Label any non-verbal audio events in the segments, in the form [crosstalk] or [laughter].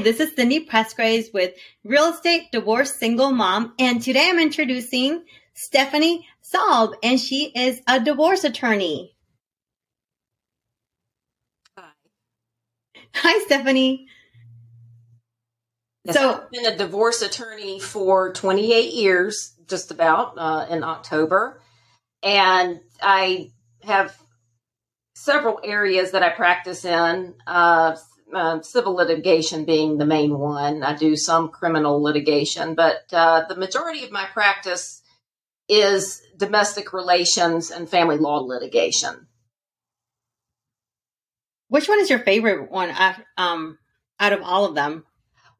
Hi, this is Cindy Presgraves with Real Estate Divorce Single Mom, and today I'm introducing Stephanie Salb, and she is a divorce attorney. Hi. Hi, Stephanie. Yes, So- I've been a divorce attorney for 28 years, just about uh, in October, and I have several areas that I practice in. Uh, uh, civil litigation being the main one. I do some criminal litigation, but uh, the majority of my practice is domestic relations and family law litigation. Which one is your favorite one um, out of all of them?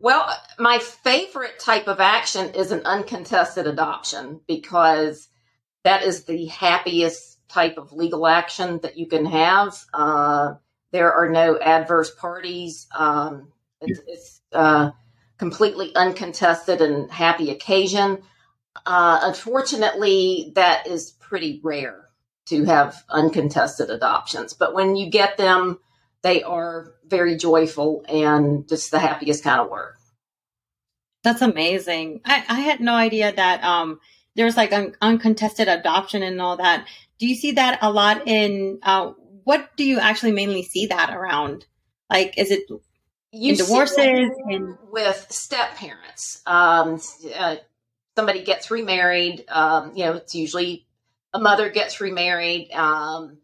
Well, my favorite type of action is an uncontested adoption because that is the happiest type of legal action that you can have. Uh, there are no adverse parties. Um, it's it's uh, completely uncontested and happy occasion. Uh, unfortunately, that is pretty rare to have uncontested adoptions. But when you get them, they are very joyful and just the happiest kind of work. That's amazing. I, I had no idea that um, there's like un- uncontested adoption and all that. Do you see that a lot in uh, what do you actually mainly see that around? Like, is it you In divorces and- with step parents. Um, uh, somebody gets remarried. Um, you know, it's usually a mother gets remarried. Um,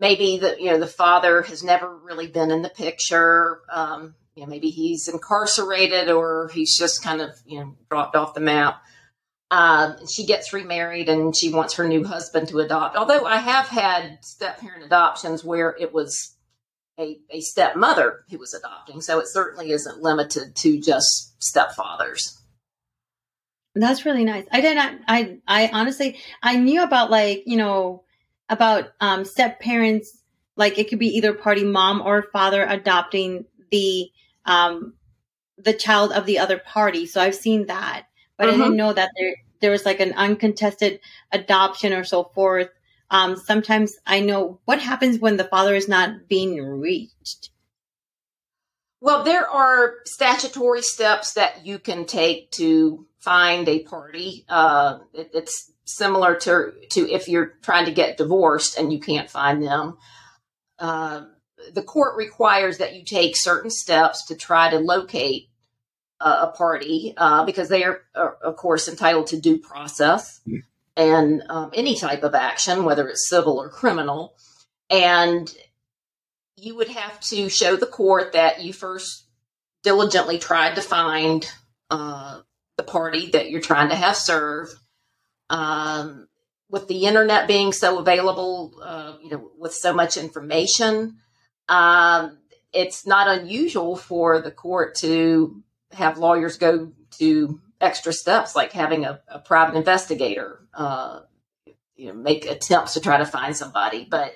maybe the you know the father has never really been in the picture. Um, you know, maybe he's incarcerated or he's just kind of you know dropped off the map. Uh, she gets remarried and she wants her new husband to adopt. Although I have had step parent adoptions where it was a, a stepmother who was adopting. So it certainly isn't limited to just stepfathers. That's really nice. I did not. I I honestly I knew about like you know about um step parents. Like it could be either party mom or father adopting the um the child of the other party. So I've seen that, but I didn't know that there there was like an uncontested adoption or so forth. Um, sometimes I know what happens when the father is not being reached. Well, there are statutory steps that you can take to find a party. Uh, it, it's similar to to if you're trying to get divorced and you can't find them. Uh, the court requires that you take certain steps to try to locate a party uh, because they are, are, of course, entitled to due process and um, any type of action, whether it's civil or criminal. And you would have to show the court that you first diligently tried to find uh, the party that you're trying to have served. Um, with the internet being so available, uh, you know, with so much information, um, it's not unusual for the court to have lawyers go to extra steps, like having a, a private investigator, uh, you know, make attempts to try to find somebody. But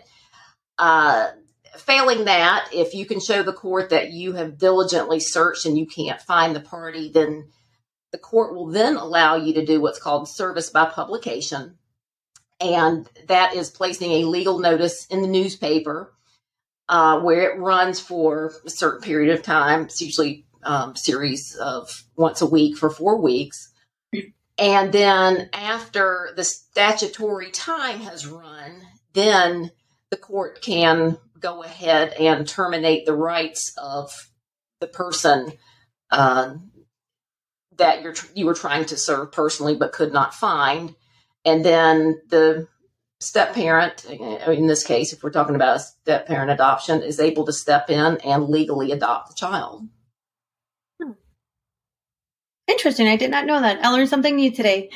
uh, failing that, if you can show the court that you have diligently searched and you can't find the party, then the court will then allow you to do what's called service by publication. And that is placing a legal notice in the newspaper uh, where it runs for a certain period of time. It's usually um, series of once a week for four weeks. And then after the statutory time has run, then the court can go ahead and terminate the rights of the person uh, that you're you were trying to serve personally but could not find, and then the step parent, in this case, if we're talking about a step parent adoption, is able to step in and legally adopt the child. Interesting. I did not know that. I learned something new today.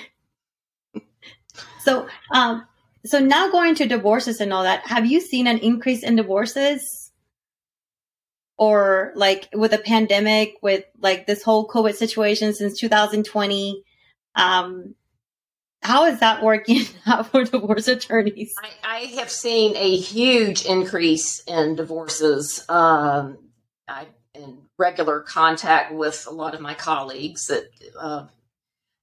So, um, so now going to divorces and all that, have you seen an increase in divorces? Or like with the pandemic, with like this whole COVID situation since 2020, um, how is that working [laughs] out for divorce attorneys? I, I have seen a huge increase in divorces. Um, I'm in regular contact with a lot of my colleagues that uh,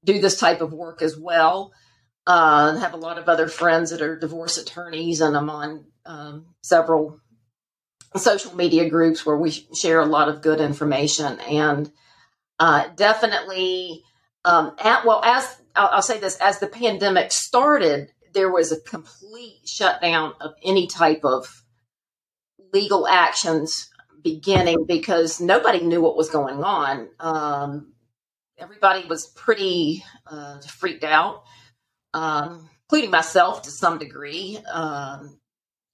do this type of work as well. Uh, have a lot of other friends that are divorce attorneys, and I'm on um, several social media groups where we share a lot of good information and uh, definitely um, at, well as I'll, I'll say this as the pandemic started there was a complete shutdown of any type of legal actions beginning because nobody knew what was going on. Um, everybody was pretty uh, freaked out, um, including myself to some degree. Um,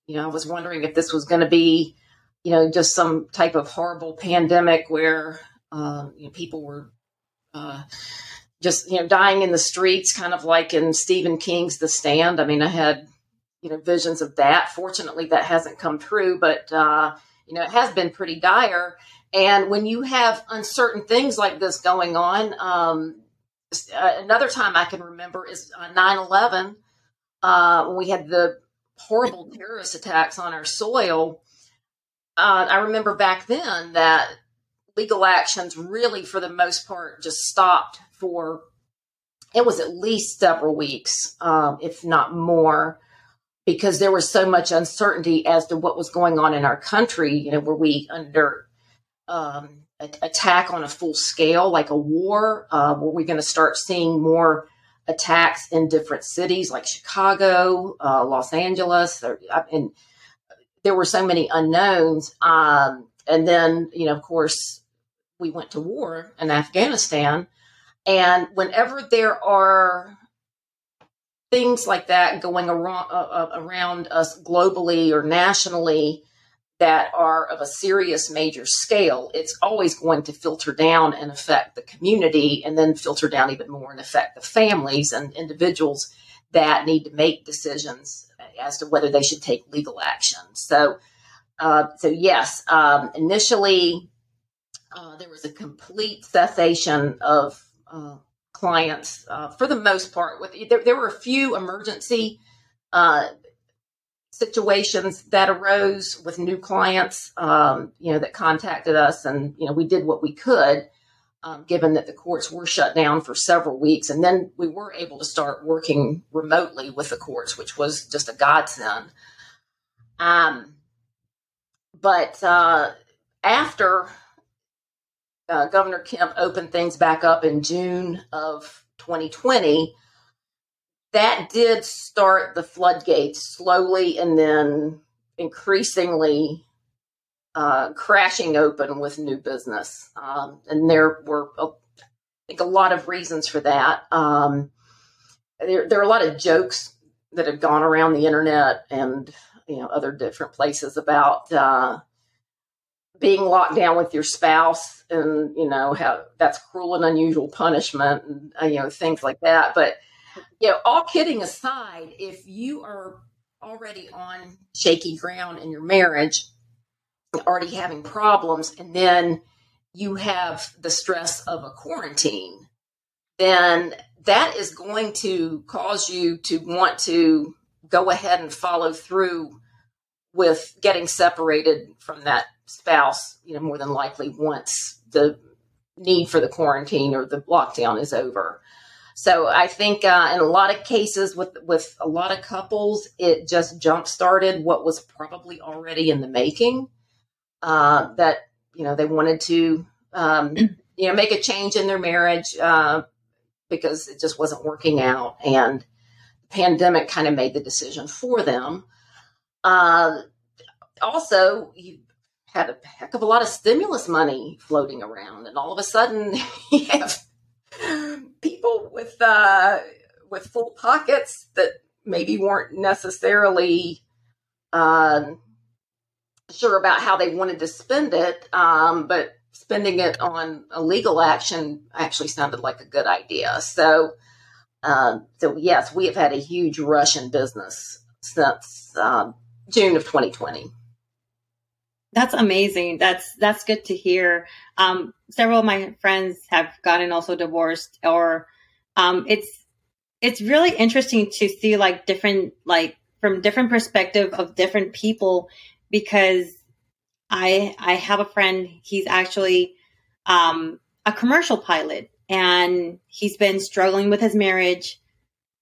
you know, I was wondering if this was going to be, you know, just some type of horrible pandemic where uh, you know, people were uh, just, you know, dying in the streets, kind of like in Stephen King's The Stand. I mean, I had, you know, visions of that. Fortunately, that hasn't come true, but uh, you know, it has been pretty dire. And when you have uncertain things like this going on, um, uh, another time I can remember is 9 11, uh, when we had the horrible terrorist attacks on our soil. Uh, I remember back then that legal actions really, for the most part, just stopped for it was at least several weeks, um, if not more because there was so much uncertainty as to what was going on in our country. You know, were we under um, attack on a full scale, like a war? Uh, were we going to start seeing more attacks in different cities, like Chicago, uh, Los Angeles? Or, and there were so many unknowns. Um, and then, you know, of course, we went to war in Afghanistan. And whenever there are things like that going around, uh, uh, around us globally or nationally that are of a serious major scale, it's always going to filter down and affect the community and then filter down even more and affect the families and individuals that need to make decisions as to whether they should take legal action. So, uh, so yes, um, initially uh, there was a complete cessation of uh, clients uh, for the most part. With there, there were a few emergency uh, situations that arose with new clients, um, you know, that contacted us, and you know, we did what we could. Um, given that the courts were shut down for several weeks, and then we were able to start working remotely with the courts, which was just a godsend. Um, but uh, after uh, Governor Kemp opened things back up in June of 2020, that did start the floodgates slowly and then increasingly uh, crashing open with new business. Um, and there were, I think, a lot of reasons for that. Um, there, there are a lot of jokes that have gone around the internet and you know other different places about uh, being locked down with your spouse and you know how that's cruel and unusual punishment and uh, you know things like that. But you know all kidding aside if you are already on shaky ground in your marriage already having problems and then you have the stress of a quarantine then that is going to cause you to want to go ahead and follow through with getting separated from that spouse, you know, more than likely once the need for the quarantine or the lockdown is over. So I think uh, in a lot of cases with with a lot of couples, it just jump started what was probably already in the making. Uh, that you know they wanted to um, [clears throat] you know make a change in their marriage uh, because it just wasn't working out, and the pandemic kind of made the decision for them. Uh, also, you had a heck of a lot of stimulus money floating around, and all of a sudden [laughs] you have people with uh, with full pockets that maybe weren't necessarily uh, sure about how they wanted to spend it, um, but spending it on a legal action actually sounded like a good idea. So, um, so yes, we have had a huge rush in business since June of 2020. That's amazing. That's that's good to hear. Um, several of my friends have gotten also divorced, or um, it's it's really interesting to see like different like from different perspective of different people because I I have a friend. He's actually um, a commercial pilot, and he's been struggling with his marriage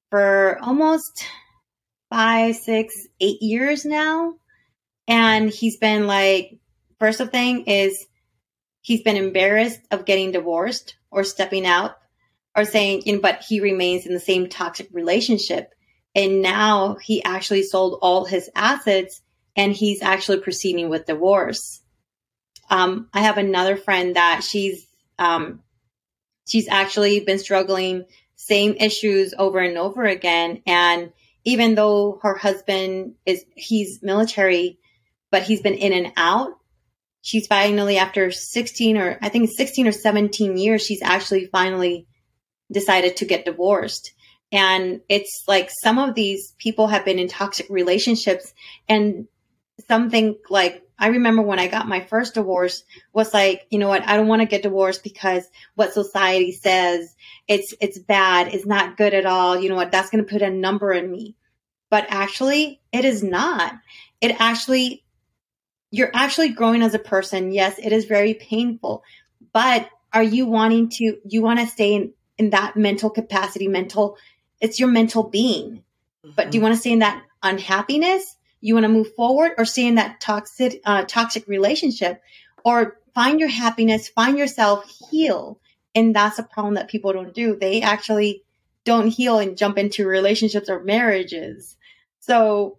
for almost five, six, eight years now And he's been like, first of thing is he's been embarrassed of getting divorced or stepping out or saying, you know, but he remains in the same toxic relationship. And now he actually sold all his assets and he's actually proceeding with divorce. Um, I have another friend that she's, um, she's actually been struggling same issues over and over again. And even though her husband is, he's military, but he's been in and out, she's finally, after 16 or I think 16 or 17 years, she's actually finally decided to get divorced. And it's like some of these people have been in toxic relationships and something like I remember when I got my first divorce was like, you know what, I don't want to get divorced because what society says it's it's bad, it's not good at all. You know what, that's going to put a number in me. But actually, it is not. It actually you're actually growing as a person. Yes, it is very painful. But are you wanting to you want to stay in in that mental capacity, mental it's your mental being. Mm-hmm. But do you mm-hmm. want to stay in that unhappiness? you want to move forward or stay in that toxic uh, toxic relationship or find your happiness find yourself heal and that's a problem that people don't do they actually don't heal and jump into relationships or marriages so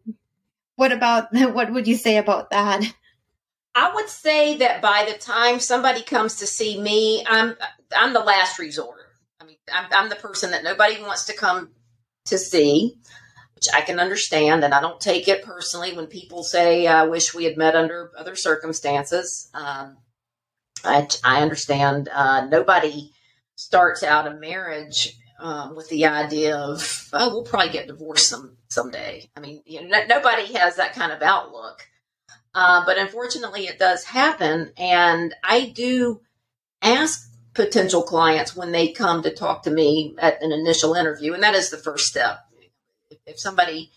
what about [laughs] what would you say about that i would say that by the time somebody comes to see me i'm i'm the last resort i mean i'm, I'm the person that nobody wants to come to see which I can understand, and I don't take it personally when people say, "I wish we had met under other circumstances." Um, I, I understand. Uh, nobody starts out a marriage um, with the idea of, "Oh, we'll probably get divorced some someday." I mean, you know, nobody has that kind of outlook. Uh, but unfortunately, it does happen, and I do ask potential clients when they come to talk to me at an initial interview, and that is the first step if somebody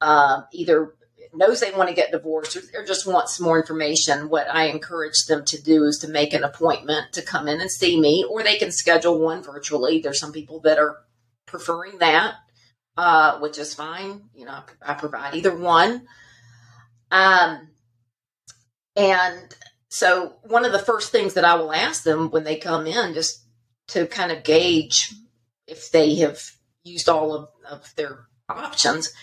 uh, either knows they want to get divorced or, or just wants more information, what I encourage them to do is to make an appointment to come in and see me, or they can schedule one virtually. There's some people that are preferring that, uh, which is fine. You know, I, provide either one. Um, and so one of the first things that I will ask them when they come in, just to kind of gauge if they have used all of, of their options.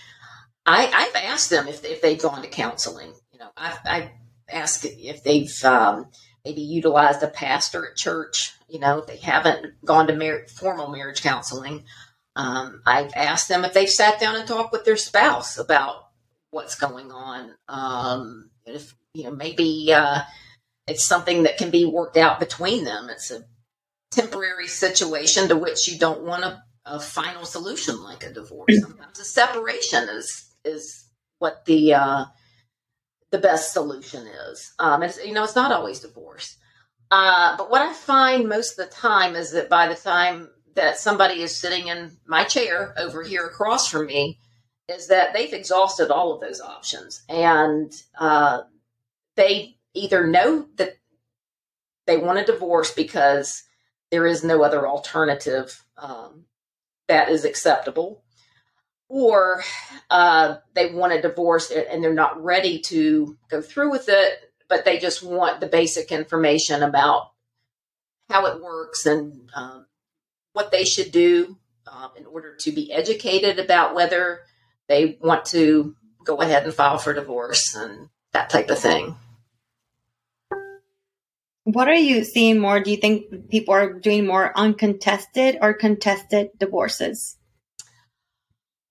I, I've asked them if, if they've gone to counseling. You know, I, I asked if they've um, maybe utilized a pastor at church. You know, if they haven't gone to mar- formal marriage counseling. Um, I've asked them if they've sat down and talked with their spouse about what's going on. Um, if you know, maybe uh, it's something that can be worked out between them. It's a temporary situation to which you don't want to a final solution like a divorce. Sometimes a separation is is what the uh, the best solution is. Um, and you know, it's not always divorce. Uh, but what I find most of the time is that by the time that somebody is sitting in my chair over here across from me, is that they've exhausted all of those options. And uh, they either know that they want a divorce because there is no other alternative um, that is acceptable, or uh, they want a divorce and they're not ready to go through with it, but they just want the basic information about how it works and um, what they should do um, in order to be educated about whether they want to go ahead and file for divorce and that type of thing. What are you seeing more? Do you think people are doing more uncontested or contested divorces?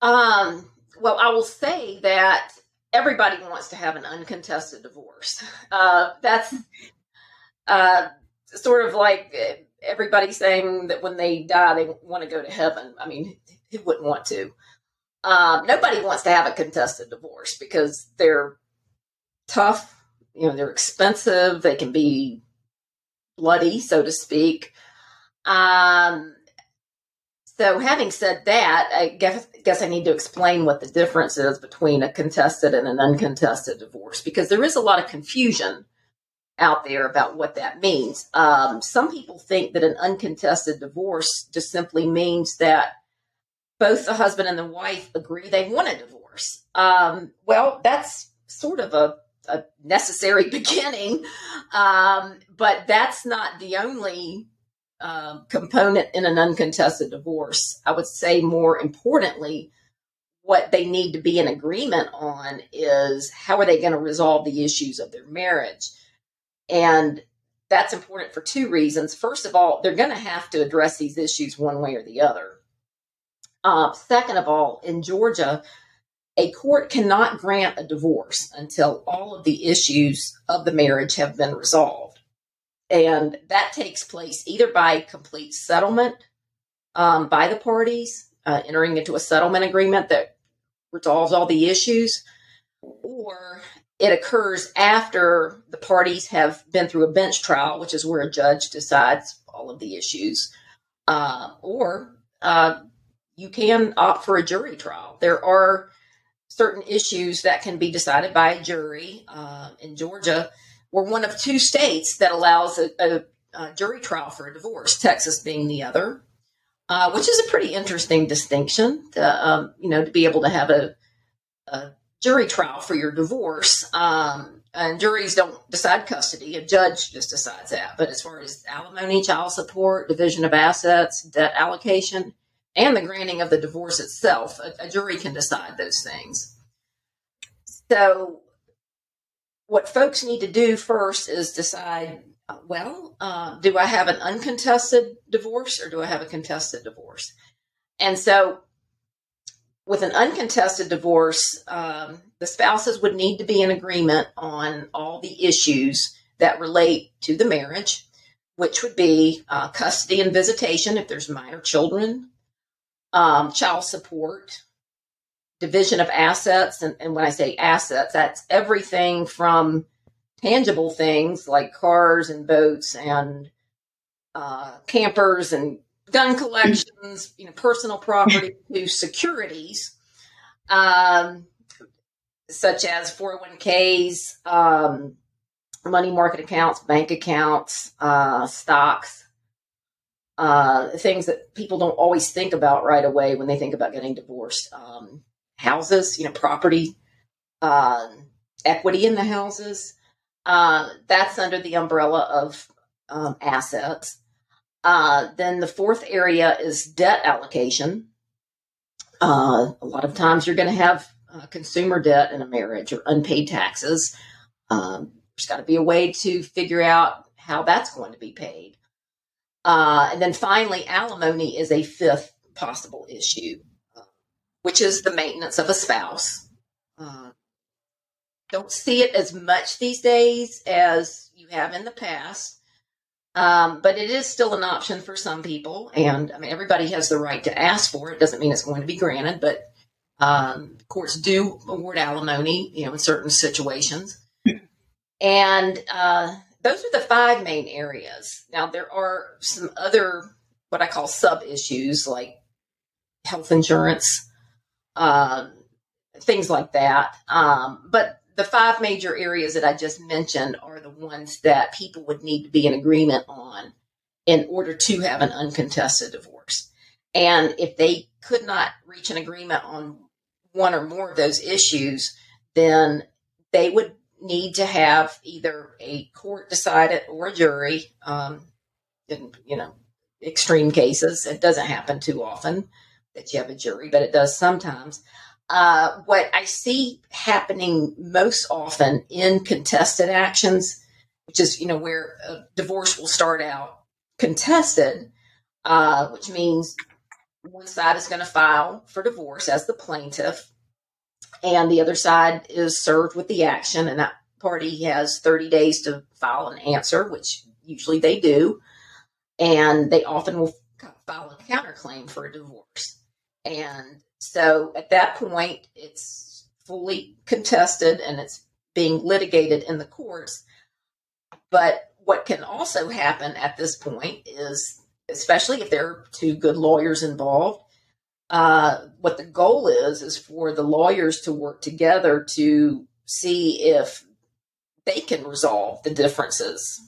Um, well, I will say that everybody wants to have an uncontested divorce. Uh, that's uh, sort of like everybody saying that when they die, they want to go to heaven. I mean, who wouldn't want to? Um, nobody wants to have a contested divorce because they're tough. You know, they're expensive. They can be bloody, so to speak. Um, so, having said that, I guess, guess I need to explain what the difference is between a contested and an uncontested divorce because there is a lot of confusion out there about what that means. Um, some people think that an uncontested divorce just simply means that both the husband and the wife agree they want a divorce. Um, well, that's sort of a a necessary [laughs] beginning, um, but that's not the only um, component in an uncontested divorce. I would say more importantly, what they need to be in agreement on is how are they going to resolve the issues of their marriage. And that's important for two reasons. First of all, they're going to have to address these issues one way or the other. Uh, second of all, in Georgia, a court cannot grant a divorce until all of the issues of the marriage have been resolved. And that takes place either by complete settlement um, by the parties, uh, entering into a settlement agreement that resolves all the issues, or it occurs after the parties have been through a bench trial, which is where a judge decides all of the issues, uh, or uh, you can opt for a jury trial. There are certain issues that can be decided by a jury. Uh, in Georgia, we're one of two states that allows a, a, a jury trial for a divorce, Texas being the other. Uh, which is a pretty interesting distinction, to, um, you know, to be able to have a, a jury trial for your divorce. Um, and juries don't decide custody; a judge just decides that. But as far as alimony, child support, division of assets, debt allocation, and the granting of the divorce itself, a, a jury can decide those things. So, what folks need to do first is decide uh, well, uh, do I have an uncontested divorce or do I have a contested divorce? And so, with an uncontested divorce, um, the spouses would need to be in agreement on all the issues that relate to the marriage, which would be uh, custody and visitation if there's minor children, um, child support, division of assets. And, and, when I say assets, that's everything from tangible things like cars and boats and uh, campers and gun collections, you know, personal property [laughs] to securities, um, such as 401ks, um, money market accounts, bank accounts, uh, stocks, uh, things that people don't always think about right away when they think about getting divorced. Um, houses, you know, property, uh, equity in the houses. Uh, that's under the umbrella of um, assets. Uh, then the fourth area is debt allocation. Uh, a lot of times you're going to have consumer debt in a marriage or unpaid taxes. Um, there's got to be a way to figure out how that's going to be paid. Uh, and then finally, alimony is a fifth possible issue, uh, which is the maintenance of a spouse. Uh, don't see it as much these days as you have in the past, um, but it is still an option for some people. And I mean, everybody has the right to ask for it. Doesn't mean it's going to be granted, but um, courts do award alimony, you know, in certain situations. And uh, those are the five main areas. Now, there are some other, what I call sub issues like health insurance, um, things like that. Um, but the five major areas that I just mentioned are the ones that people would need to be in agreement on in order to have an uncontested divorce. And if they could not reach an agreement on one or more of those issues, then they would need to have either a court decided or a jury. Um, in you know extreme cases, it doesn't happen too often that you have a jury, but it does sometimes. Uh, what I see happening most often in contested actions, which is you know where a divorce will start out contested, uh, which means one side is going to file for divorce as the plaintiff and the other side is served with the action, and that party has 30 days to file an answer, which usually they do, and they often will file a counterclaim for a divorce. And so at that point, it's fully contested and it's being litigated in the courts. But what can also happen at this point is, especially if there are two good lawyers involved, uh, what the goal is is for the lawyers to work together to see if they can resolve the differences,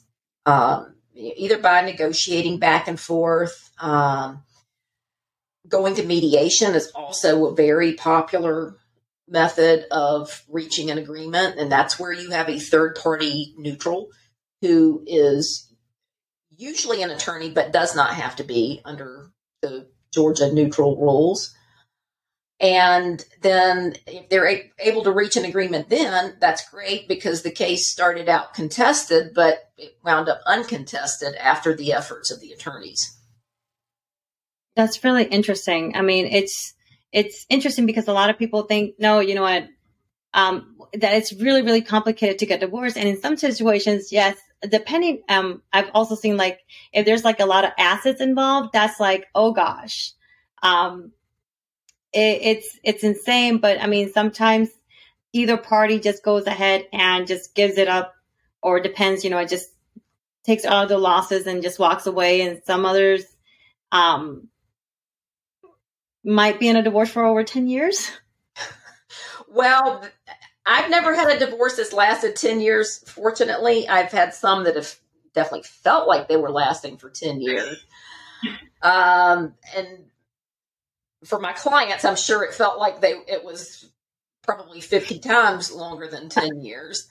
um, either by negotiating back and forth. Um, going to mediation is also a very popular method of reaching an agreement, and that's where you have a third party neutral who is usually an attorney, but does not have to be under the Georgia neutral rules. And then if they're able to reach an agreement, then that's great because the case started out contested, but it wound up uncontested after the efforts of the attorneys. That's really interesting. I mean, it's it's interesting because a lot of people think, no, you know what, um, that it's really really complicated to get divorced, and in some situations, yes, depending. Um, I've also seen like if there's like a lot of assets involved, that's like, oh gosh, um, it, it's it's insane. But I mean, sometimes either party just goes ahead and just gives it up, or depends. You know, it just takes all the losses and just walks away, and some others. Um, might be in a divorce for over 10 years? Well, I've never had a divorce that's lasted 10 years. Fortunately, I've had some that have definitely felt like they were lasting for 10 years. Um, and for my clients, I'm sure it felt like they it was probably 50 times longer than 10 years.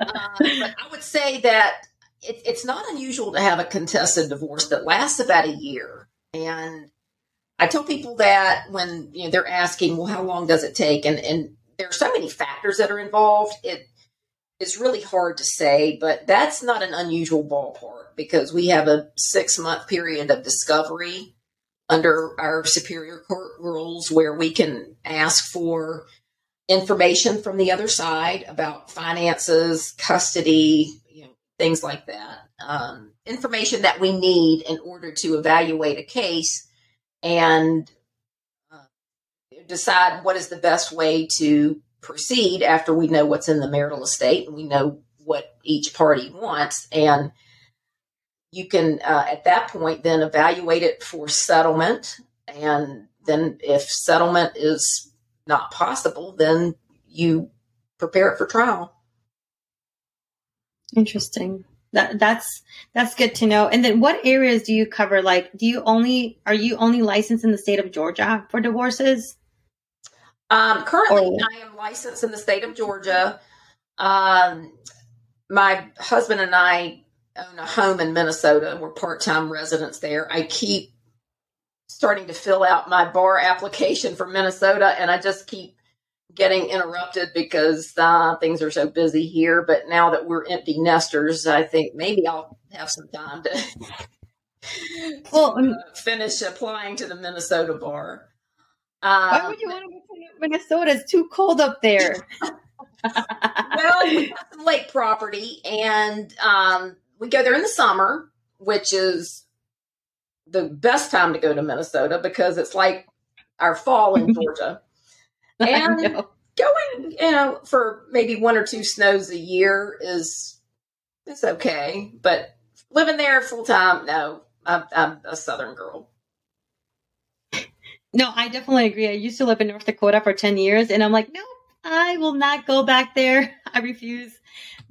Uh, but I would say that it, it's not unusual to have a contested divorce that lasts about a year. And I tell people that when you know they're asking, well, how long does it take? And and there are so many factors that are involved. It is really hard to say, but that's not an unusual ballpark because we have a six month period of discovery under our superior court rules where we can ask for information from the other side about finances, custody, you know, things like that. Um, information that we need in order to evaluate a case and uh, decide what is the best way to proceed after we know what's in the marital estate and we know what each party wants. And you can uh, at that point then evaluate it for settlement. And then if settlement is not possible then you prepare it for trial. Interesting that that's that's good to know. And then what areas do you cover? Like, do you only are you only licensed in the state of Georgia for divorces? Um, currently, or, I am licensed in the state of Georgia. Um, my husband and I own a home in Minnesota. And we're part time residents there. I keep starting to fill out my bar application for Minnesota, and I just keep getting interrupted because uh, things are so busy here. But now that we're empty nesters, I think maybe I'll have some time to [laughs] well uh, [laughs] finish applying to the Minnesota bar. Why would you want to go to Minnesota? It's too cold up there. [laughs] well, we have some lake property, and um, we go there in the summer, which is the best time to go to Minnesota because it's like our fall in Georgia. [laughs] And going, you know, for maybe one or two snows a year is is okay, but living there full time, no. I'm, I'm a Southern girl. No, I definitely agree. I used to live in North Dakota for 10 years and I'm like, no, I will not go back there. [laughs] I refuse.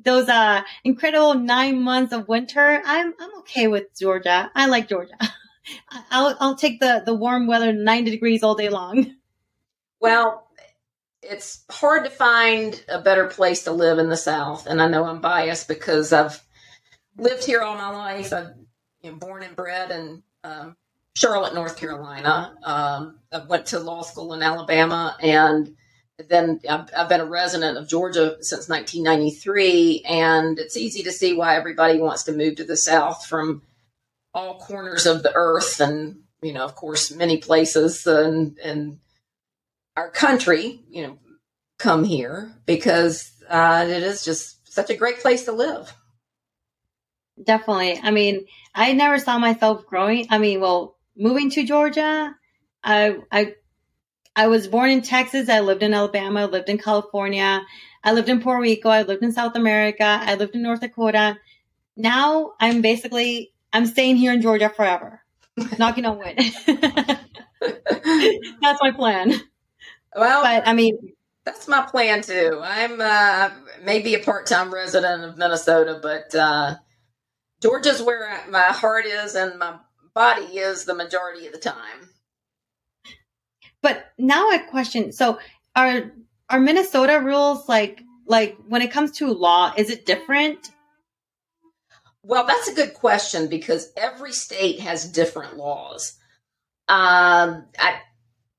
Those uh incredible nine months of winter, I'm I'm okay with Georgia. I like Georgia. [laughs] I'll I'll take the the warm weather, 90 degrees all day long. Well, it's hard to find a better place to live in the South. And I know I'm biased because I've lived here all my life. I'm you know, born and bred in um, Charlotte, North Carolina. Um, I went to law school in Alabama, and then I've, I've, been a resident of Georgia since 1993. And it's easy to see why everybody wants to move to the South from all corners of the earth, and you know, of course, many places and and our country, you know, come here because uh, it is just such a great place to live. Definitely. I mean, I never saw myself growing. I mean, well, moving to Georgia, I, I, I was born in Texas. I lived in Alabama. I lived in California. I lived in Puerto Rico. I lived in South America. I lived in North Dakota. Now I'm basically, I'm staying here in Georgia forever. Knocking on wood. [laughs] That's my plan. Well, but I mean, that's my plan too. I'm uh, maybe a part-time resident of Minnesota, but uh, Georgia's where my heart is and my body is the majority of the time. But now a question: So, are are Minnesota rules like like when it comes to law, is it different? Well, that's a good question because every state has different laws. Um, I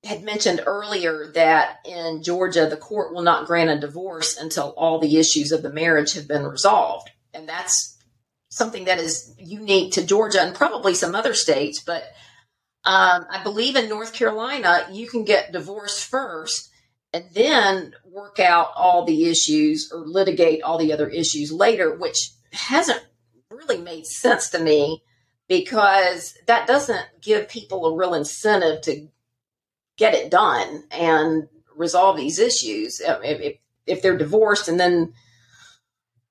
had mentioned earlier that in Georgia, the court will not grant a divorce until all the issues of the marriage have been resolved. And that's something that is unique to Georgia and probably some other states. But um, I believe in North Carolina, you can get divorced first and then work out all the issues or litigate all the other issues later, which hasn't really made sense to me because that doesn't give people a real incentive to get it done and resolve these issues. If, if they're divorced and then,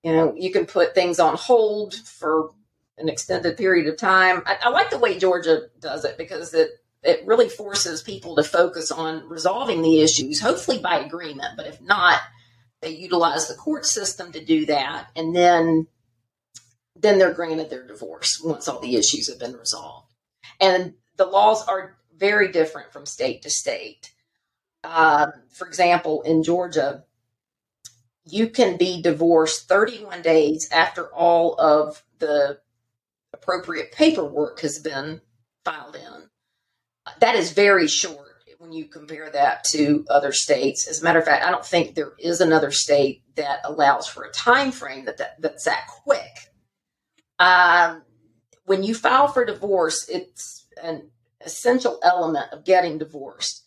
you know, you can put things on hold for an extended period of time. I, I like the way Georgia does it because it it really forces people to focus on resolving the issues, hopefully by agreement. But if not, they utilize the court system to do that, and then then they're granted their divorce once all the issues have been resolved. And the laws are very different from state to state. Um, for example, in Georgia, you can be divorced 31 days after all of the appropriate paperwork has been filed in. That is very short when you compare that to other states. As a matter of fact, I don't think there is another state that allows for a time frame that, that that's that quick. Um, when you file for divorce, it's an essential element of getting divorced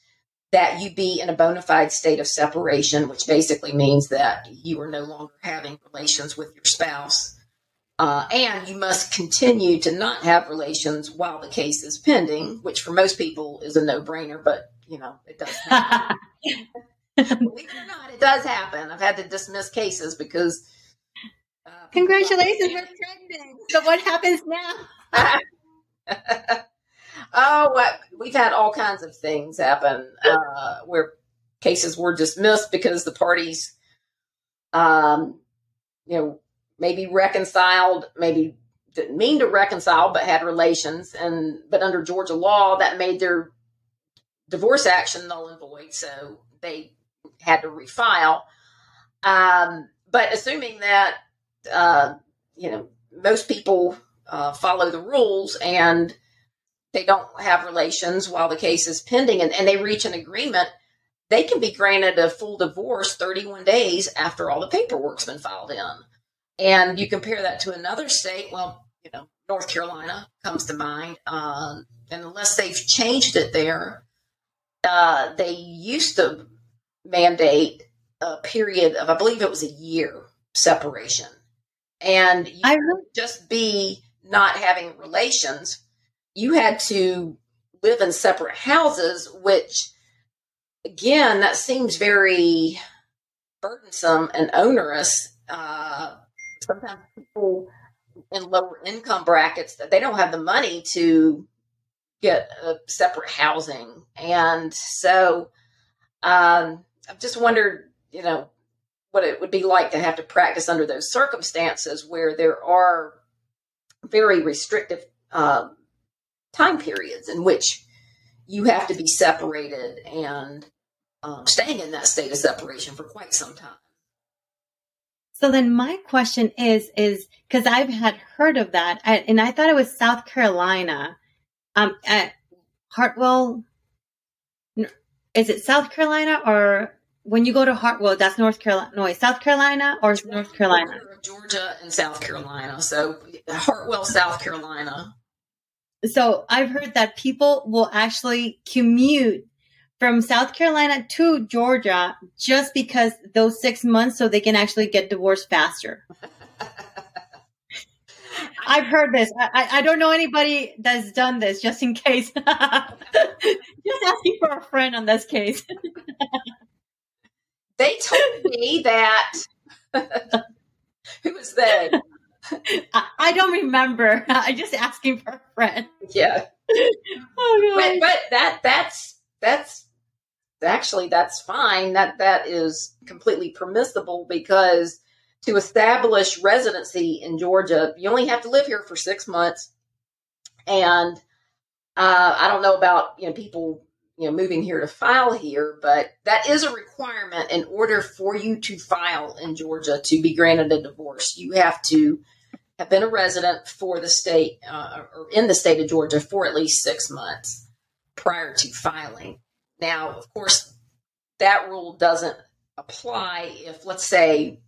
that you be in a bona fide state of separation, which basically means that you are no longer having relations with your spouse. Uh, and you must continue to not have relations while the case is pending, which for most people is a no brainer, but you know, it does [laughs] happen. Believe it or not, it does happen. I've had to dismiss cases because. Uh, Congratulations, you're pregnant. So what happens now? [laughs] [laughs] oh, we've had all kinds of things happen uh, where cases were dismissed because the parties, um, you know, maybe reconciled, maybe didn't mean to reconcile, but had relations, and but under Georgia law, that made their divorce action null and void, so they had to refile. Um, but assuming that uh, you know most people uh, follow the rules and they don't have relations while the case is pending and, and they reach an agreement, they can be granted a full divorce 31 days after all the paperwork's been filed in. And you compare that to another state, well, you know, North Carolina comes to mind. Um, and unless they've changed it there, uh, they used to mandate a period of, I believe it was a year separation. And you I would just be not having relations you had to live in separate houses, which again, that seems very burdensome and onerous. Uh, sometimes people in lower income brackets they don't have the money to get separate housing, and so um, I've just wondered, you know, what it would be like to have to practice under those circumstances where there are very restrictive um, time periods in which you have to be separated and um, staying in that state of separation for quite some time. So then my question is, is because I've had heard of that and I thought it was South Carolina, um, at Hartwell. Is it South Carolina or when you go to Hartwell, that's North Carolina, no, South Carolina or North Carolina? Georgia and South Carolina. So Hartwell, South Carolina so I've heard that people will actually commute from South Carolina to Georgia just because those six months so they can actually get divorced faster. [laughs] I've heard this. I, I don't know anybody that's done this just in case. [laughs] just asking for a friend on this case. they told me that. [laughs] Who was they? [laughs] I, don't remember. [laughs] I just asking for a friend. Yeah. [laughs] oh But, but that that's that's actually that's fine. That that is completely permissible because to establish residency in Georgia, you only have to live here for six months. And uh, I don't know about you know people you know moving here to file here, but that is a requirement in order for you to file in Georgia to be granted a divorce. You have to have been a resident for the state uh, or in the state of Georgia for at least six months prior to filing. Now, of course, that rule doesn't apply if, let's say,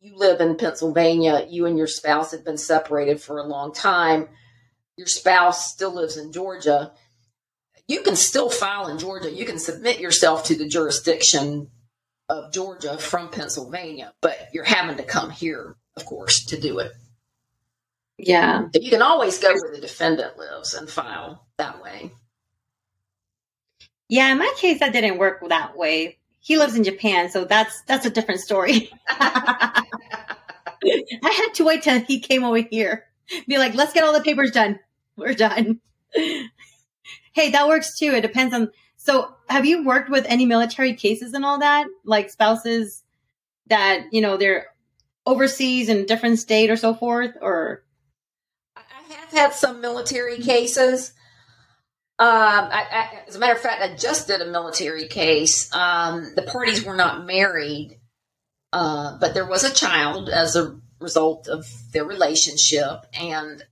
you live in Pennsylvania, you and your spouse have been separated for a long time, your spouse still lives in Georgia. You can still file in Georgia. You can submit yourself to the jurisdiction of Georgia from Pennsylvania, but you're having to come here, of course, to do it. Yeah. You can always go where the defendant lives and file that way. Yeah, in my case, that didn't work that way. He lives in Japan, so that's that's a different story. [laughs] I had to wait till he came over here. Be like, let's get all the papers done. We're done. Hey, that works too. It depends on. So, have you worked with any military cases and all that, like spouses that you know they're overseas in a different state or so forth, or? I have had some military cases. Um, I, I, as a matter of fact, I just did a military case. Um, the parties were not married, uh, but there was a child as a result of their relationship. And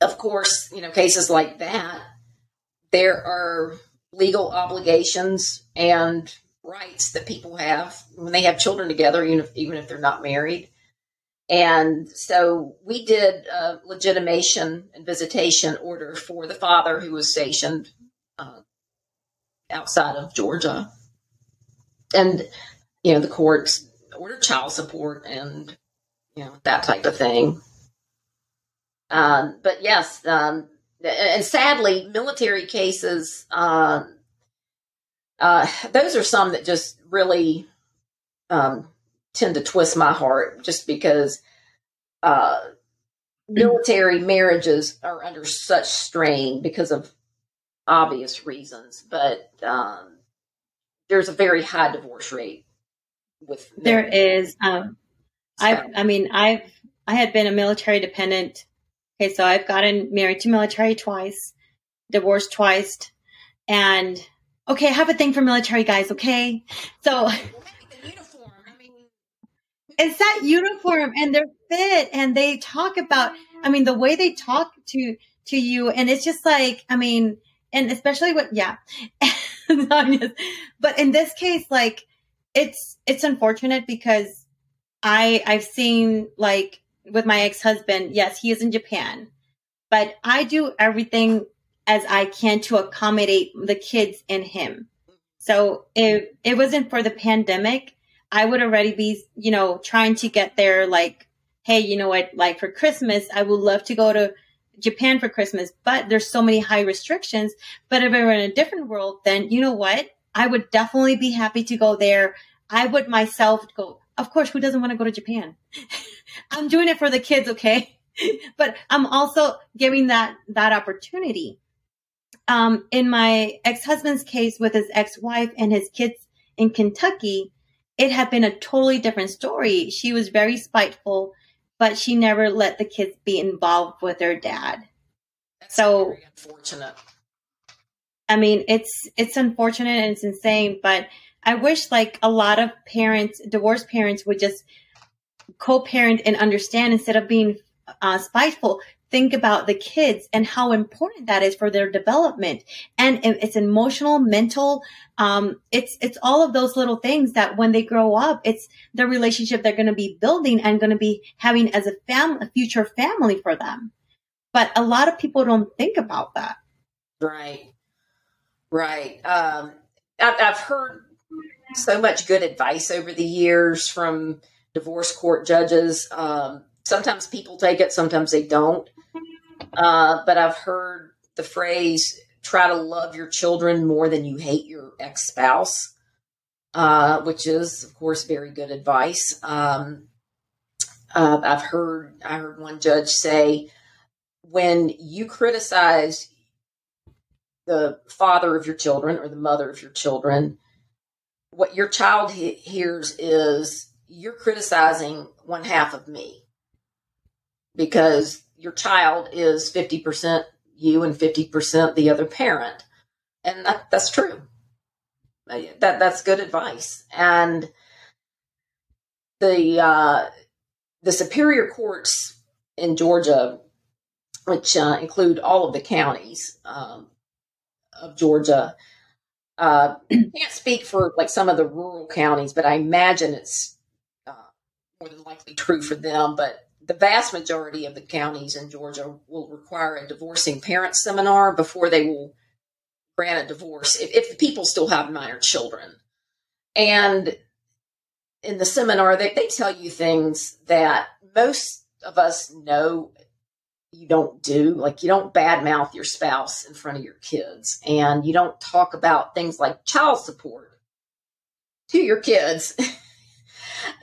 of course, you know, cases like that, there are legal obligations and rights that people have when they have children together, even if, even if they're not married. And so we did a legitimation and visitation order for the father who was stationed uh, outside of Georgia. And, you know, the courts ordered child support and, you know, that type of thing. Um, but yes, um, and sadly, military cases, uh, uh, those are some that just really um, tend to twist my heart just because uh, military marriages are under such strain because of obvious reasons, but um, there's a very high divorce rate with there is um i i mean i've i had been a military dependent okay so i've gotten married to military twice divorced twice and okay i have a thing for military guys okay? So [laughs] it's that uniform and they're fit and they talk about i mean the way they talk to to you and it's just like i mean and especially what yeah. [laughs] But in this case like it's it's unfortunate because i i've seen like with my ex-husband yes he is in japan but i do everything as i can to accommodate the kids and him so if it wasn't for the pandemic I would already be, you know, trying to get there like, hey, you know what, like for Christmas, I would love to go to Japan for Christmas, but there's so many high restrictions. But if I were in a different world, then you know what? I would definitely be happy to go there. I would myself go, of course, who doesn't want to go to Japan? [laughs] I'm doing it for the kids, okay? [laughs] but I'm also giving that that opportunity. Um, in my ex-husband's case with his ex-wife and his kids in Kentucky, it had been a totally different story. She was very spiteful, but she never let the kids be involved with their dad. That's so unfortunate. I mean, it's it's unfortunate and it's insane, but I wish like a lot of parents, divorced parents, would just co-parent and understand instead of being uh, spiteful. Think about the kids and how important that is for their development. And it's emotional mental um, it's it's all of those little things that when they grow up it's the relationship they're going to be building and going to be having as a family a future family for them. But a lot of people don't think about that. Right. Right. Um, I've, I've heard so much good advice over the years from divorce court judges um, sometimes people take it sometimes they don't uh, but I've heard the phrase try to love your children more than you hate your ex spouse, uh, which is, of course, very good advice. Um, uh, I've heard I heard one judge say, when you criticize the father of your children or the mother of your children, what your child he- hears is you're criticizing one half of me because your child is 50% you and 50% the other parent. and that, that's true. Uh, that that's good advice. And the uh, the superior courts in Georgia, which uh, include all of the counties um, of Georgia, uh, [clears throat] can't speak for like some of the rural counties, but I imagine it's uh, more than likely true for them. But the vast majority of the counties in Georgia will require a divorcing parent seminar before they will grant a divorce if, if the people still have minor children. And in the seminar, they, they tell you things that most of us know you don't do. Like you don't badmouth your spouse in front of your kids, and you don't talk about things like child support to your kids. [laughs]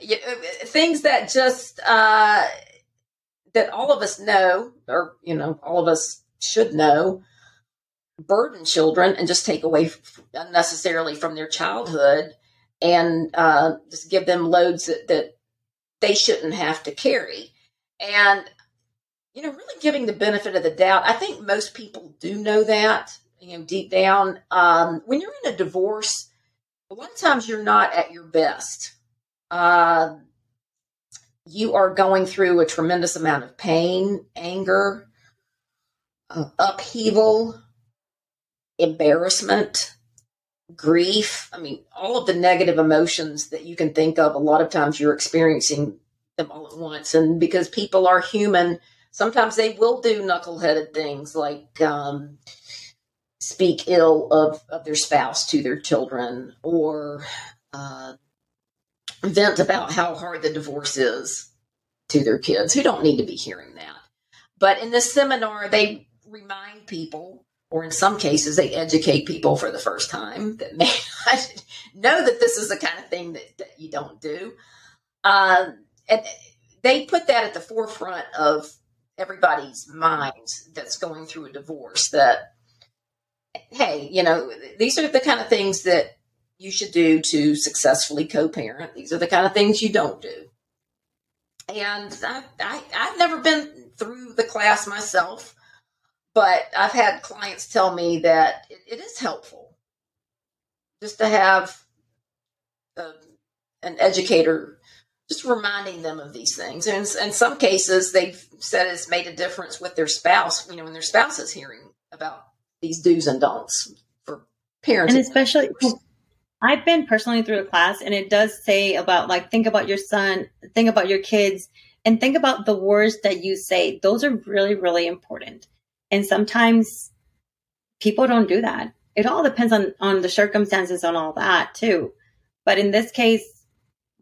things that just uh, that all of us know, or you know, all of us should know, burden children and just take away unnecessarily from their childhood and uh, just give them loads that, that they shouldn't have to carry. And, you know, really giving the benefit of the doubt. I think most people do know that, you know, deep down. Um, when you're in a divorce, a lot of times you're not at your best. Uh, you are going through a tremendous amount of pain, anger, uh, upheaval, embarrassment, grief. I mean, all of the negative emotions that you can think of, a lot of times you're experiencing them all at once. And because people are human, sometimes they will do knuckleheaded things like um, speak ill of, of their spouse to their children or uh, vent about how hard the divorce is to their kids who don't need to be hearing that. But in this seminar, they remind people or in some cases, they educate people for the first time that may [laughs] not know that this is the kind of thing that, that you don't do. Uh, and they put that at the forefront of everybody's minds that's going through a divorce that, hey, you know, these are the kind of things that you should do to successfully co parent. These are the kind of things you don't do. And I, I, I've never been through the class myself. But I've had clients tell me that it, it is helpful just to have a, um, an educator just reminding them of these things. And in some cases, they've said it's made a difference with their spouse, you know, when their spouse is hearing about these do's and don'ts for parents. And especially, I've been personally through a class and it does say about like, think about your son, think about your kids, and think about the words that you say. Those are really, really important. And sometimes people don't do that. It all depends on, on the circumstances and all that too. But in this case,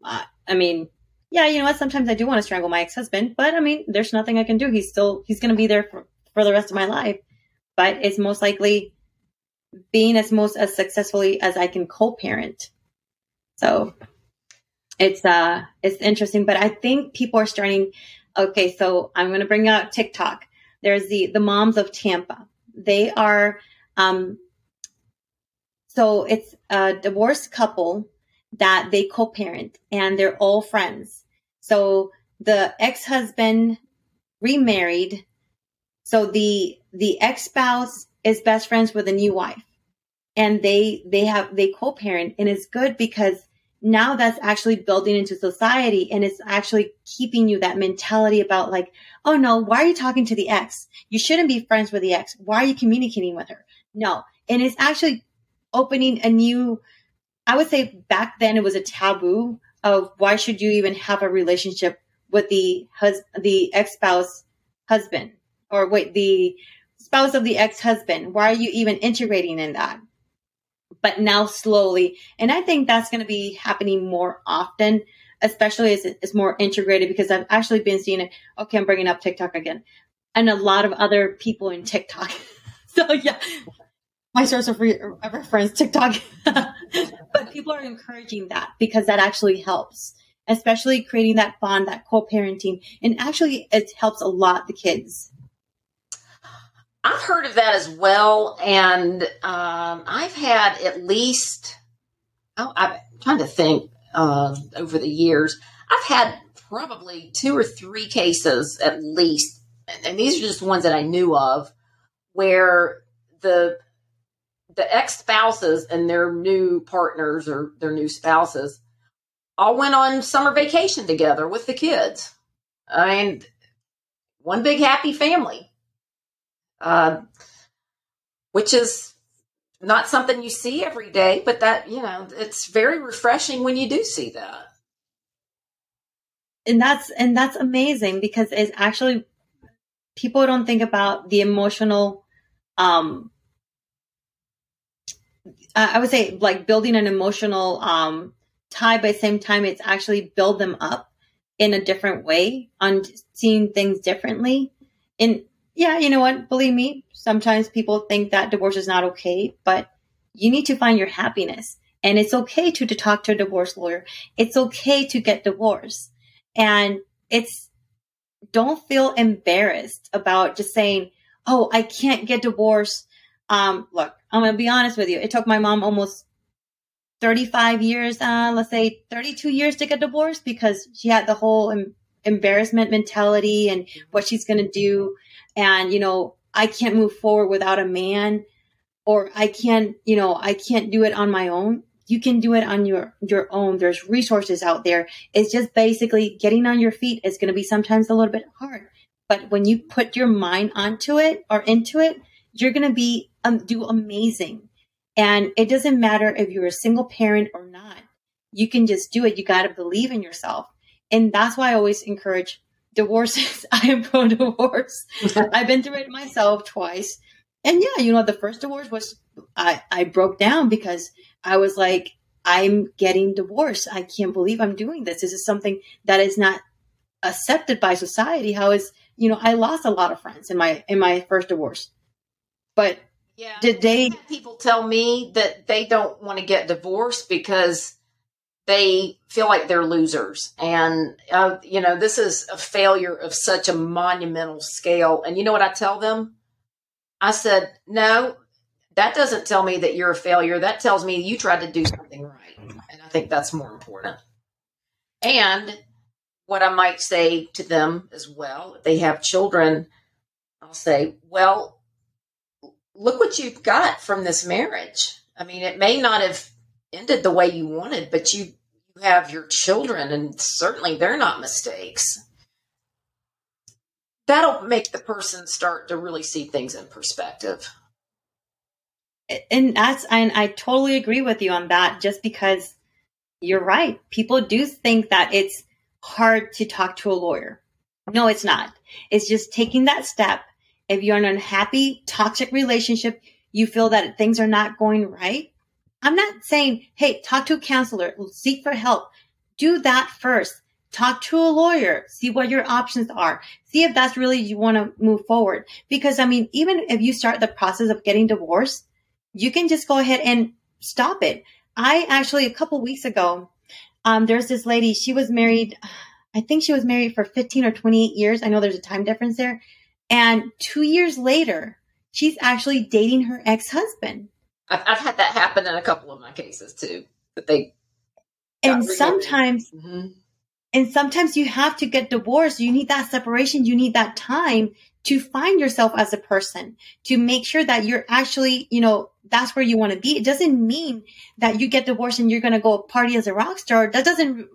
uh, I mean, yeah, you know what? Sometimes I do want to strangle my ex-husband, but I mean, there's nothing I can do. He's still, he's going to be there for, for the rest of my life. But it's most likely being as most as successfully as I can co-parent. So it's, uh, it's interesting, but I think people are starting, okay, so I'm going to bring out TikTok. There's the the moms of Tampa. They are um, so it's a divorced couple that they co-parent and they're all friends. So the ex-husband remarried. So the the ex-spouse is best friends with the new wife. And they they have they co-parent and it's good because now that's actually building into society and it's actually keeping you that mentality about like, oh no, why are you talking to the ex? You shouldn't be friends with the ex. Why are you communicating with her? No. And it's actually opening a new, I would say back then it was a taboo of why should you even have a relationship with the hus- the ex-spouse husband or wait, the spouse of the ex-husband. Why are you even integrating in that? but now slowly. And I think that's going to be happening more often, especially as it's more integrated because I've actually been seeing it. Okay, I'm bringing up TikTok again and a lot of other people in TikTok. [laughs] so yeah, my source of re- reference, TikTok. [laughs] but people are encouraging that because that actually helps, especially creating that bond, that co-parenting. And actually it helps a lot the kids. I've heard of that as well, and um, I've had at least. Oh, I'm trying to think. Uh, over the years, I've had probably two or three cases at least, and these are just ones that I knew of, where the the ex spouses and their new partners or their new spouses all went on summer vacation together with the kids. I mean, one big happy family, uh, which is not something you see every day, but that, you know, it's very refreshing when you do see that. And that's, and that's amazing because it's actually, people don't think about the emotional, um, I would say like building an emotional, um, tie, but same time, it's actually build them up in a different way on seeing things differently. And yeah, you know what? Believe me, sometimes people think that divorce is not okay, but you need to find your happiness. And it's okay to, to talk to a divorce lawyer. It's okay to get divorced. And it's, don't feel embarrassed about just saying, Oh, I can't get divorced. Um, look, I'm going to be honest with you. It took my mom almost 35 years, uh, let's say 32 years to get divorced because she had the whole em- embarrassment mentality and what she's going to do. And, you know, I can't move forward without a man or I can't, you know, I can't do it on my own. You can do it on your, your own. There's resources out there. It's just basically getting on your feet is going to be sometimes a little bit hard. But when you put your mind onto it or into it, you're going to be, um, do amazing and it doesn't matter if you're a single parent or not. You can just do it. You got to believe in yourself. And that's why I always encourage divorces. [laughs] I am pro divorce. [laughs] I've been through it myself twice. And yeah, you know, the first divorce was, I, I broke down because I was like, I'm getting divorced. I can't believe I'm doing this. This is something that is not accepted by society. How is, you know, I lost a lot of friends in my, in my first divorce, but yeah. Did they people tell me that they don't want to get divorced because they feel like they're losers. And uh, you know this is a failure of such a monumental scale. And you know what i tell them? I said no that doesn't tell me that you're a failure. That tells me you tried to do something right. And i think that's more important. And what i might say to them as well if they have children i'll say well look what you've got from this marriage. I mean, it may not have ended the way you wanted, but you, you have your children, and certainly they're not mistakes. That'll make the person start to really see things in perspective. And that's, and I totally agree with you on that, just because you're right. People do think that it's hard to talk to a lawyer. No, it's not. It's just taking that step if you're in an unhappy, toxic relationship, you feel that things are not going right. I'm not saying, hey, talk to a counselor, seek for help. Do that first. Talk to a lawyer, see what your options are. See if that's really you want to move forward. Because I mean, even if you start the process of getting divorced, you can just go ahead and stop it. I actually, a couple weeks ago, um, there's this lady, she was married, I think she was married for 15 or 28 years. I know there's a time difference there. And two years later, she's actually dating her ex husband. I've, I've, had that happen in a couple of my cases too. That they and sometimes mm-hmm. and sometimes you have to get divorced. You need that separation. You need that time to find yourself as a person, to make sure that you're actually, you know, that's where you want to be. It doesn't mean that you get divorced and you're going to go party as a rock star. That doesn't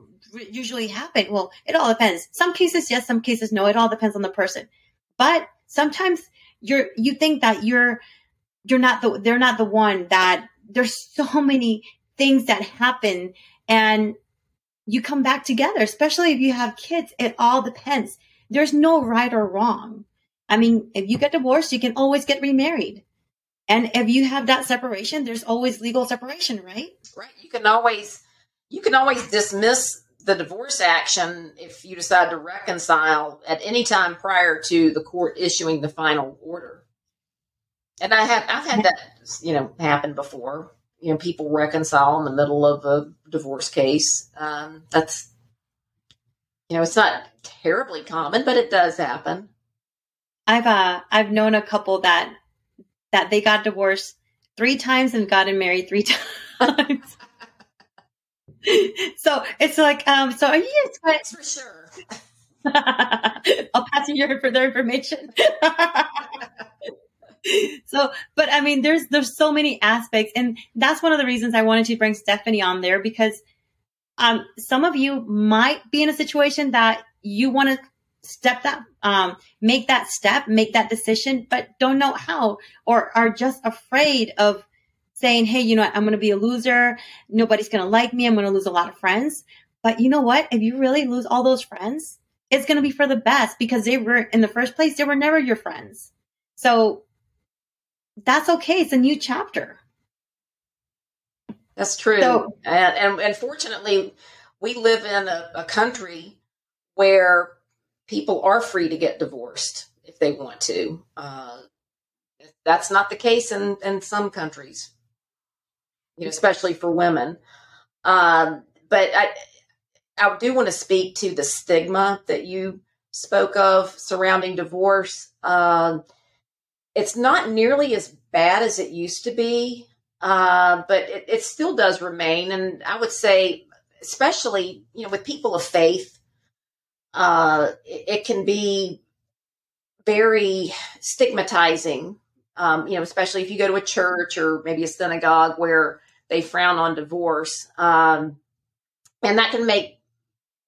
usually happen. Well, it all depends. Some cases, yes. Some cases, no. It all depends on the person. But sometimes you're, you think that you're, you're not the, they're not the one that there's so many things that happen and you come back together, especially if you have kids. It all depends. There's no right or wrong. I mean, if you get divorced, you can always get remarried. And if you have that separation, there's always legal separation, right? Right. You can always you can always dismiss the divorce action if you decide to reconcile at any time prior to the court issuing the final order. And I have I've had that you know happen before. You know, people reconcile in the middle of a divorce case. Um, that's you know, it's not terribly common, but it does happen. I've uh I've known a couple that that they got divorced three times and gotten married three [laughs] times. [laughs] so it's like, um, so are you That's for sure. [laughs] I'll pass you your further information. [laughs] so, but I mean, there's, there's so many aspects. And that's one of the reasons I wanted to bring Stephanie on there because, um, some of you might be in a situation that you want to step that, um, make that step, make that decision, but don't know how or are just afraid of saying, Hey, you know what? I'm going to be a loser. Nobody's going to like me. I'm going to lose a lot of friends. But you know what? If you really lose all those friends, it's going to be for the best because they were in the first place, they were never your friends. So that's okay. It's a new chapter. That's true. So, and, and, and, fortunately, we live in a, a country where people are free to get divorced if they want to. Uh, that's not the case in, in some countries, you know, especially for women. Um, but I, I do want to speak to the stigma that you spoke of surrounding divorce. Um, it's not nearly as bad as it used to be, uh, but it, it, still does remain. And I would say, especially you know, with people of faith, uh, it, it, can be very stigmatizing. Um, you know, especially if you go to a church or maybe a synagogue where they frown on divorce, um, and that can make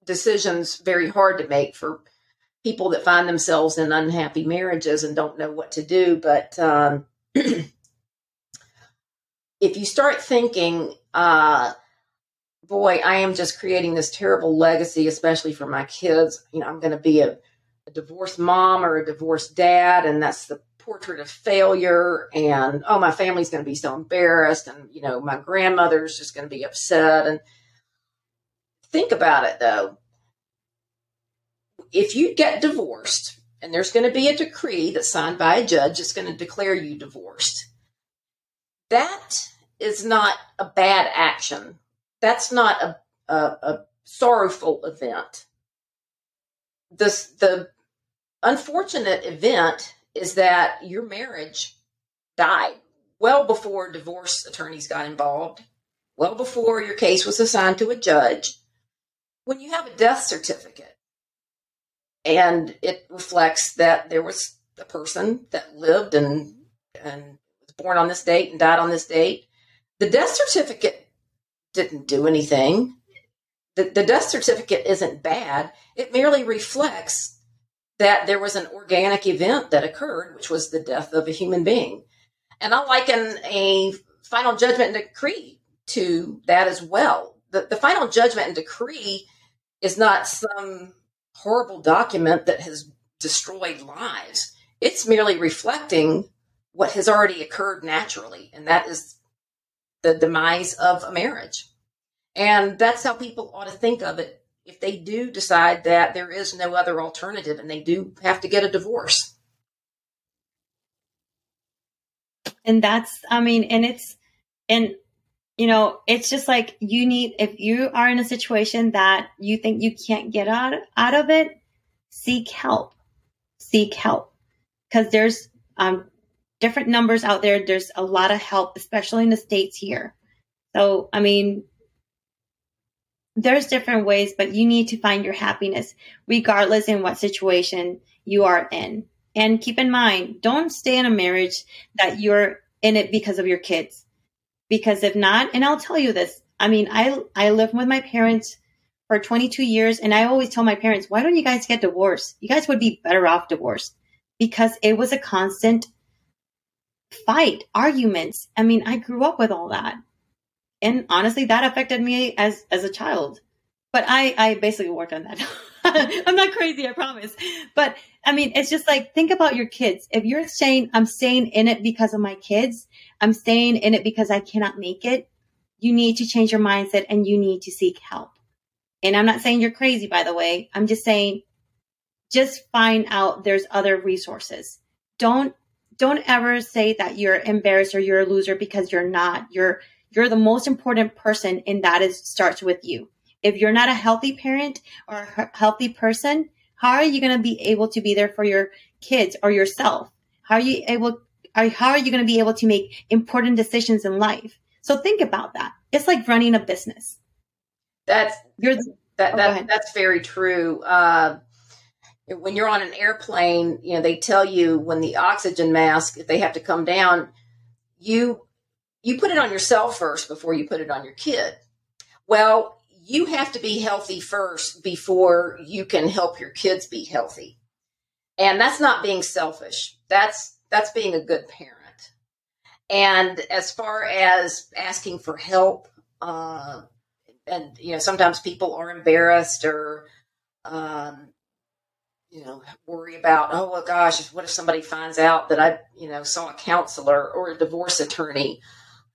decisions very hard to make for people that find themselves in unhappy marriages and don't know what to do. But um, [clears throat] if you start thinking, uh, boy, I am just creating this terrible legacy, especially for my kids. You know, I'm going to be a, a divorced mom or a divorced dad, and that's the portrait of failure. And oh, my family's going to be so embarrassed, and you know, my grandmother's just going to be upset. And think about it though if you get divorced and there's going to be a decree that's signed by a judge that's going to declare you divorced, that is not a bad action. That's not a, a, a sorrowful event. This, the unfortunate event is that your marriage died well before divorce attorneys got involved, well before your case was assigned to a judge. When you have a death certificate, and it reflects that there was a person that lived and and was born on this date and died on this date. The death certificate didn't do anything. The, the death certificate isn't bad. It merely reflects that there was an organic event that occurred, which was the death of a human being. And I liken a final judgment and decree to that as well. The, the final judgment and decree is not some horrible document that has destroyed lives. It's merely reflecting what has already occurred naturally, and that is the demise of a marriage. And that's how people ought to think of it if they do decide that there is no other alternative and they do have to get a divorce. And that's, I mean, and it's, and you know, it's just like you need, if you are in a situation that you think you can't get out, out of it, seek help. Seek help. Cause there's, um, different numbers out there. There's a lot of help, especially in the States here. So, I mean, there's different ways, but you need to find your happiness regardless in what situation you are in. And keep in mind, don't stay in a marriage that you're in it because of your kids because if not, and I'll tell you this, I mean, I, I lived with my parents for 22 years and I always tell my parents, why don't you guys get divorced? You guys would be better off divorced because it was a constant fight, arguments. I mean, I grew up with all that. And honestly, that affected me as, as a child. But I, I basically worked on that. [laughs] I'm not crazy, I promise. But I mean, it's just like, think about your kids. If you're saying, I'm staying in it because of my kids, I'm staying in it because I cannot make it, you need to change your mindset and you need to seek help. And I'm not saying you're crazy, by the way. I'm just saying, just find out there's other resources. Don't, don't ever say that you're embarrassed or you're a loser because you're not. You're, you're the most important person and that is starts with you. If you're not a healthy parent or a healthy person, how are you going to be able to be there for your kids or yourself? How are you able, are, how are you going to be able to make important decisions in life? So think about that. It's like running a business. That's, You're the, that, oh, that that's very true. Uh, when you're on an airplane, you know, they tell you when the oxygen mask, if they have to come down, you you put it on yourself first before you put it on your kid. Well, you have to be healthy first before you can help your kids be healthy. And that's not being selfish. That's that's being a good parent. And as far as asking for help, uh, and you know, sometimes people are embarrassed or um, you know, worry about, oh well, gosh, what if somebody finds out that I, you know, saw a counselor or a divorce attorney?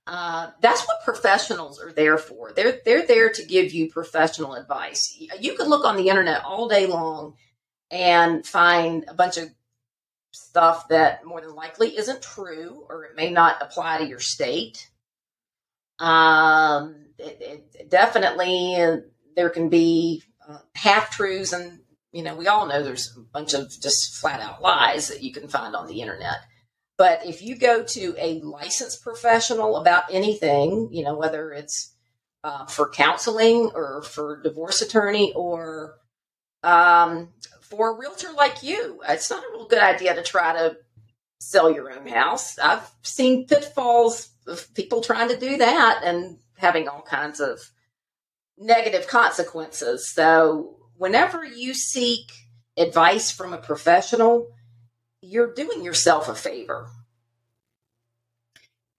Uh, that's what professionals are there for. They're they're there to give you professional advice. You could look on the internet all day long and find a bunch of stuff that more than likely isn't true or it may not apply to your state. Um, it, it definitely uh, there can be uh, half truths and you know, we all know there's a bunch of just flat out lies that you can find on the internet. But if you go to a licensed professional about anything, you know, whether it's uh, for counseling or for divorce attorney or um, for a realtor like you, it's not a real good idea to try to sell your own house. I've seen pitfalls of people trying to do that and having all kinds of negative consequences. So whenever you seek advice from a professional, you're doing yourself a favor.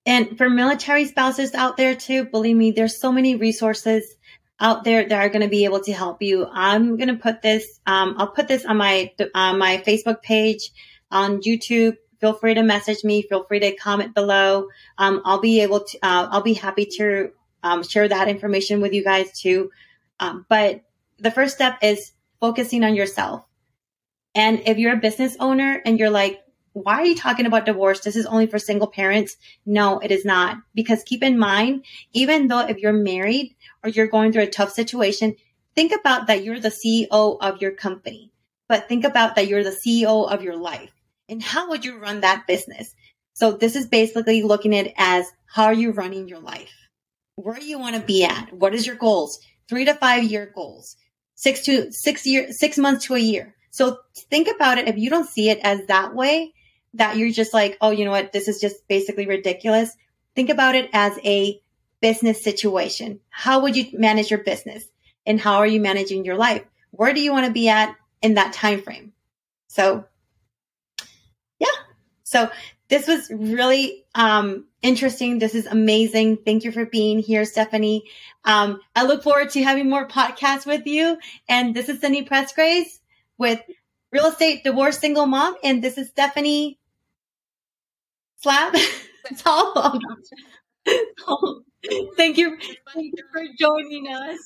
And for military spouses out there too, believe me, there's so many resources out there that are going to be able to help you. I'm going to put this, um, I'll put this on my, on my Facebook page, on YouTube. Feel free to message me. Feel free to comment below. Um, I'll be able to, uh, I'll be happy to, um, share that information with you guys too. Um, but the first step is focusing on yourself. And if you're a business owner and you're like, why are you talking about divorce? This is only for single parents. No, it is not. Because keep in mind, even though if you're married or you're going through a tough situation, think about that you're the CEO of your company, but think about that you're the CEO of your life. And how would you run that business? So this is basically looking at as how are you running your life? Where do you want to be at? What is your goals? Three to five year goals six to six year, six months to a year. So think about it. If you don't see it as that way, that you're just like, oh, you know what? This is just basically ridiculous. Think about it as a business situation. How would you manage your business and how are you managing your life? Where do you want to be at in that time frame? So yeah. So this was really um, interesting. This is amazing. Thank you for being here, Stephanie. Um, I look forward to having more podcasts with you. And this is Cindy Presgraves with Real Estate Divorce Single Mom. And this is Stephanie Salb. [laughs] Thank you. Thank you for joining us.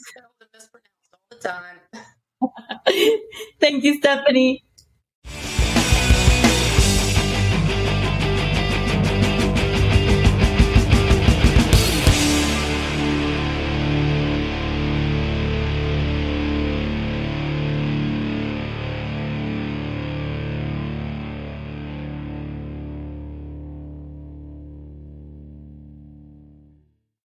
[laughs] Thank you, Stephanie.